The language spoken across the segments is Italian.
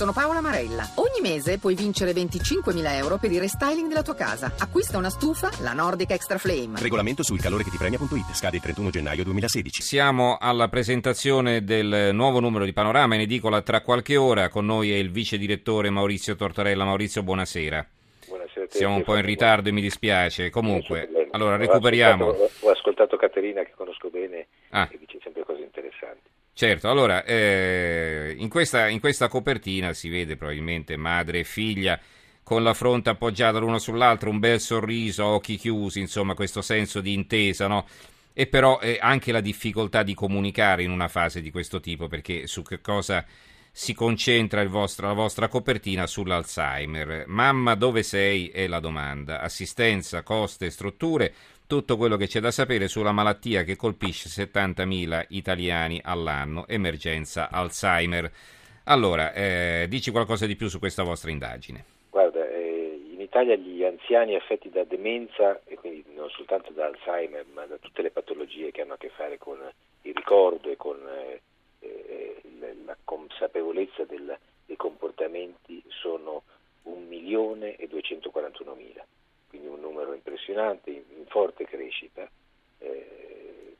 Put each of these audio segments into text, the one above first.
Sono Paola Marella. Ogni mese puoi vincere 25.000 euro per il restyling della tua casa. Acquista una stufa, la Nordic Extra Flame. Regolamento sul calore che ti premia.it. Scade il 31 gennaio 2016. Siamo alla presentazione del nuovo numero di Panorama in edicola tra qualche ora. Con noi è il vice direttore Maurizio Tortorella. Maurizio, buonasera. Buonasera a te, Siamo un po' in ritardo e mi dispiace. Comunque, allora Ho recuperiamo. ascoltato- Ho ascoltato Caterina che conosco bene Ah. e dice sempre cose interessanti. Certo, allora, eh, in, questa, in questa copertina si vede probabilmente madre e figlia con la fronte appoggiata l'uno sull'altro, un bel sorriso, occhi chiusi, insomma, questo senso di intesa, no? E però eh, anche la difficoltà di comunicare in una fase di questo tipo, perché su che cosa si concentra vostro- la vostra copertina sull'Alzheimer. Mamma, dove sei? È la domanda. Assistenza, coste, strutture, tutto quello che c'è da sapere sulla malattia che colpisce 70.000 italiani all'anno, emergenza Alzheimer. Allora, eh, dici qualcosa di più su questa vostra indagine. Guarda, eh, in Italia gli anziani affetti da demenza, e quindi non soltanto da Alzheimer, ma da tutte le patologie che hanno a che fare con il ricordo e con eh, eh, la consapevolezza del- dei comportamenti, sono 1 milione 241 mila, quindi un numero impressionante, in, in forte crescita, eh,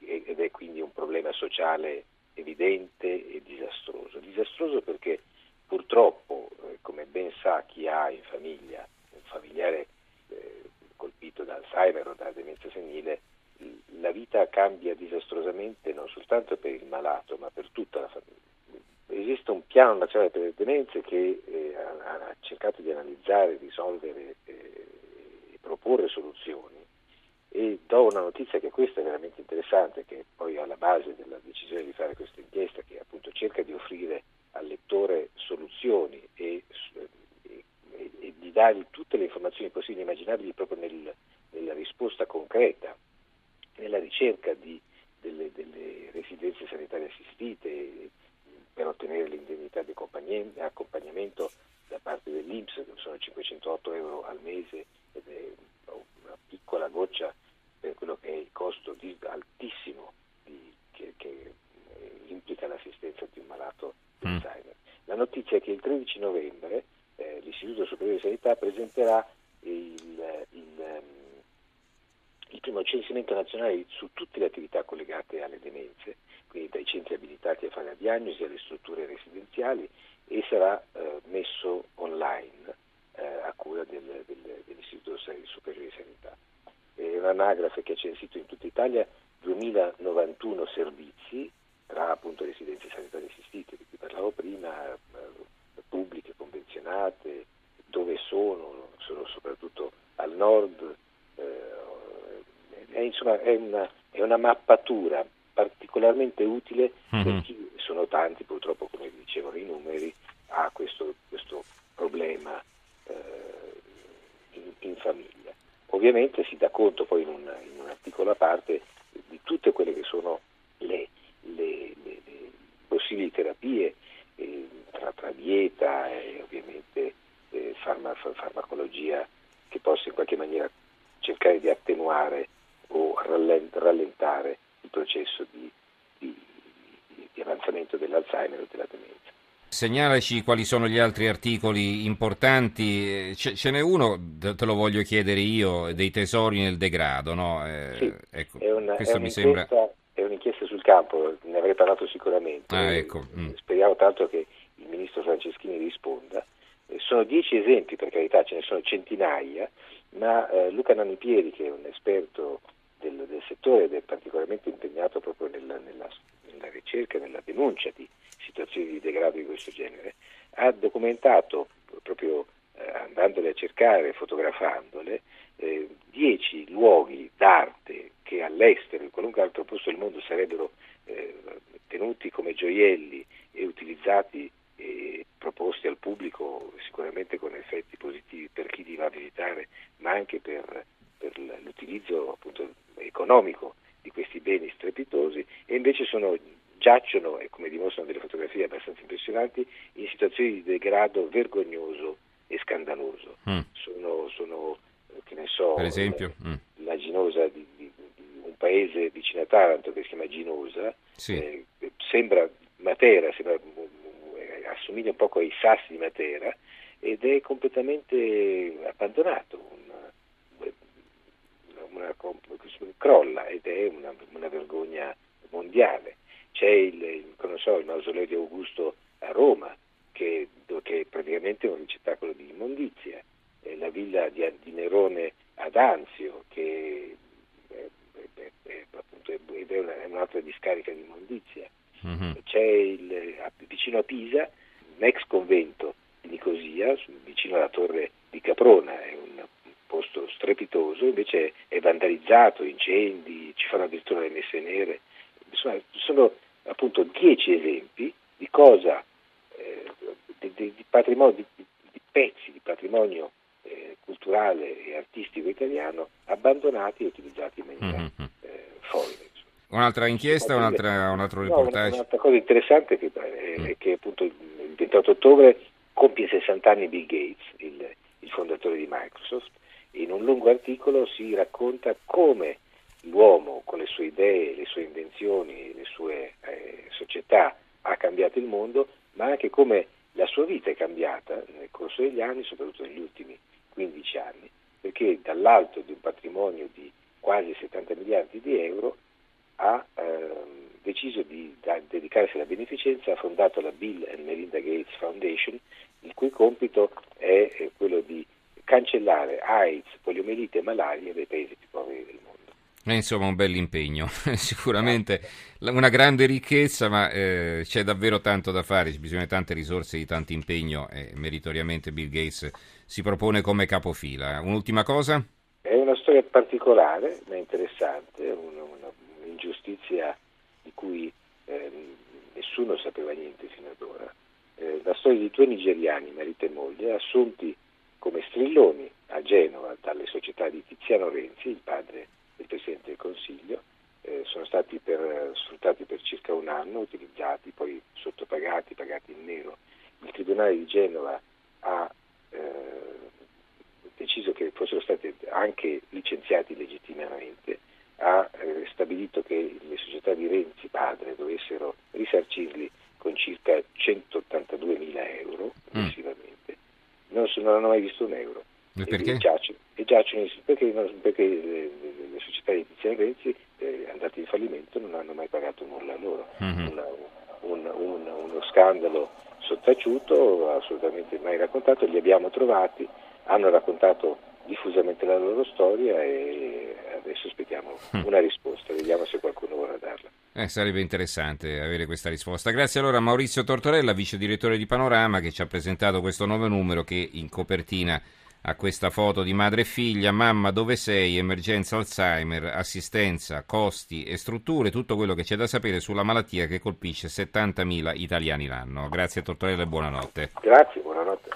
ed è quindi un problema sociale evidente e disastroso. Disastroso perché purtroppo, eh, come ben sa chi ha in famiglia un familiare eh, colpito da Alzheimer o da demenza senile, la vita cambia disastrosamente non soltanto per il malato, ma per tutta la famiglia. Esiste un piano nazionale per le demenze che eh, ha, ha cercato di analizzare, risolvere e proporre soluzioni. E do una notizia che questa è veramente interessante, che è poi alla base della decisione di fare questa inchiesta, che appunto cerca di offrire al lettore soluzioni e, e- e di dargli tutte le informazioni possibili e immaginabili proprio nel- nella risposta concreta, nella ricerca di- delle, delle residenze sanitarie assistite per ottenere l'indennità di accompagnamento da parte dell'Inps, sono 508 euro al mese ed è una piccola goccia per quello che è il costo di- altissimo di- che, che, eh, implica l'assistenza di un malato di Mm. Alzheimer. La notizia è che il 13 novembre eh, l'Istituto Superiore di Sanità presenterà il, il, ehm, il primo censimento nazionale su tutte le attività collegate alle demenze, quindi dai centri abilitati a fare la diagnosi alle strutture residenziali e sarà eh, messo online eh, a cura del- del- dell'Istituto Superiore di Sanità. Un'anagrafe che ha censito in tutta Italia 2091 servizi tra appunto residenze sanitarie assistite di cui parlavo prima, eh, pubbliche, convenzionate, dove sono, sono soprattutto al nord, eh, è, insomma è una, è una mappatura particolarmente utile per Mhm. chi, sono tanti purtroppo come dicevano i numeri, ha questo, questo problema eh, in, in famiglia. Ovviamente si dà conto poi in, un- in un articolo a parte di tutte quelle che sono le, le- le- le possibili terapie eh, tra, tra dieta e ovviamente eh, farma- fa- farmacologia che possa in qualche maniera cercare di attenuare o rallen- rallentare il processo di, di- di avanzamento dell'Alzheimer o della demenza. Segnalaci quali sono gli altri articoli importanti. Eh, Ce, ce n'è uno, te lo voglio chiedere io, dei tesori nel degrado, no? Eh, Sì, ecco, è, una- questo è mi sembra... un'inchiesta, è un'inchiesta sul campo, ne avrei parlato sicuramente. Ah, ecco, mm. Speriamo tanto che il ministro Franceschini risponda. Eh, sono dieci esempi, per carità, ce ne sono centinaia, ma eh, Luca Nanipieri, che è un esperto del, del settore ed è particolarmente impegnato proprio nella, nella- nella ricerca nella denuncia di situazioni di degrado di questo genere, ha documentato proprio eh, andandole a cercare, fotografandole, eh, dieci luoghi d'arte che all'estero, in qualunque altro posto del mondo sarebbero eh, tenuti come gioielli e utilizzati e proposti al pubblico sicuramente con effetti positivi per chi li va a visitare, ma anche per, per l'utilizzo appunto economico di questi beni strepitosi e invece sono, giacciono, e come dimostrano delle fotografie abbastanza impressionanti, in situazioni di degrado vergognoso e scandaloso. Mm. Sono, sono, eh, che ne so, Per esempio? eh, Mm. la Ginosa di, di- di un paese vicino a Taranto che si chiama Ginosa, Sì. eh, sembra Matera, sembra, eh, assomiglia un po' ai sassi di Matera ed è completamente abbandonato, una, crolla ed è una, una vergogna mondiale. C'è il, so, il, mausoleo di Augusto a Roma, che, che è praticamente un ricettacolo di immondizia, la villa di, di Nerone ad Anzio, che è, è, è, appunto, è una, un'altra discarica di immondizia. Mm-hmm. C'è il, vicino a Pisa un ex convento di Nicosia, vicino alla torre di Caprona, è un posto strepitoso, invece è vandalizzato, incendi, ci fanno addirittura le messe nere. Insomma, sono appunto dieci esempi di cosa, eh, di, di, di, patrimonio, di, di, pezzi di patrimonio eh, culturale e artistico italiano abbandonati e utilizzati in maniera mm-hmm. eh, folle. Un'altra inchiesta, un'altra, un altro reportage? No, un'altra cosa interessante è che, è, mm. che appunto il 28 ottobre compie 60 anni Bill Gates, il, il fondatore di Microsoft, in un lungo articolo si racconta come l'uomo con le sue idee, le sue invenzioni, le sue eh, società ha cambiato il mondo, ma anche come la sua vita è cambiata nel corso degli anni, soprattutto negli ultimi 15 anni, perché dall'alto di un patrimonio di quasi 70 miliardi di euro ha ehm, deciso di da, dedicarsi alla beneficenza, ha fondato la Bill and Melinda Gates Foundation, il cui compito è, è quello di cancellare AIDS, poliomielite e malaria dai paesi più poveri del mondo. Eh, insomma, un bel impegno, sicuramente una grande ricchezza, ma eh, c'è davvero tanto da fare, ci bisogna tante risorse di tanto impegno e meritoriamente Bill Gates si propone come capofila. Un'ultima cosa? È una storia particolare, ma interessante, una, una, un'ingiustizia di cui eh, nessuno sapeva niente fino ad ora. Eh, la storia di due nigeriani, marito e moglie, assunti come strilloni a Genova dalle società di Tiziano Renzi, il padre del Presidente del Consiglio, eh, sono stati per, sfruttati per circa un anno, utilizzati, poi sottopagati, pagati in nero. Il Tribunale di Genova ha eh, deciso che fossero stati anche licenziati legittimamente, ha eh, stabilito che le società di Renzi padre dovessero risarcirli con circa 182 mila euro. Non, hanno mai visto un euro. E perché? E giacciono, e giacciono perché, perché le, le, società di Tiziano Renzi eh, andate in fallimento non hanno mai pagato nulla a loro. Mm-hmm. Una, un, un, uno scandalo sottaciuto, assolutamente mai raccontato, li abbiamo trovati, hanno raccontato diffusamente la loro storia e adesso aspettiamo mm. una risposta, vediamo se qualcuno vorrà darla. Eh, sarebbe interessante avere questa risposta. Grazie allora a Maurizio Tortorella, vice direttore di Panorama, che ci ha presentato questo nuovo numero che in copertina ha questa foto di madre e figlia, mamma dove sei, emergenza Alzheimer, assistenza, costi e strutture, tutto quello che c'è da sapere sulla malattia che colpisce 70.000 italiani l'anno. Grazie Tortorella e buonanotte. Grazie, buonanotte.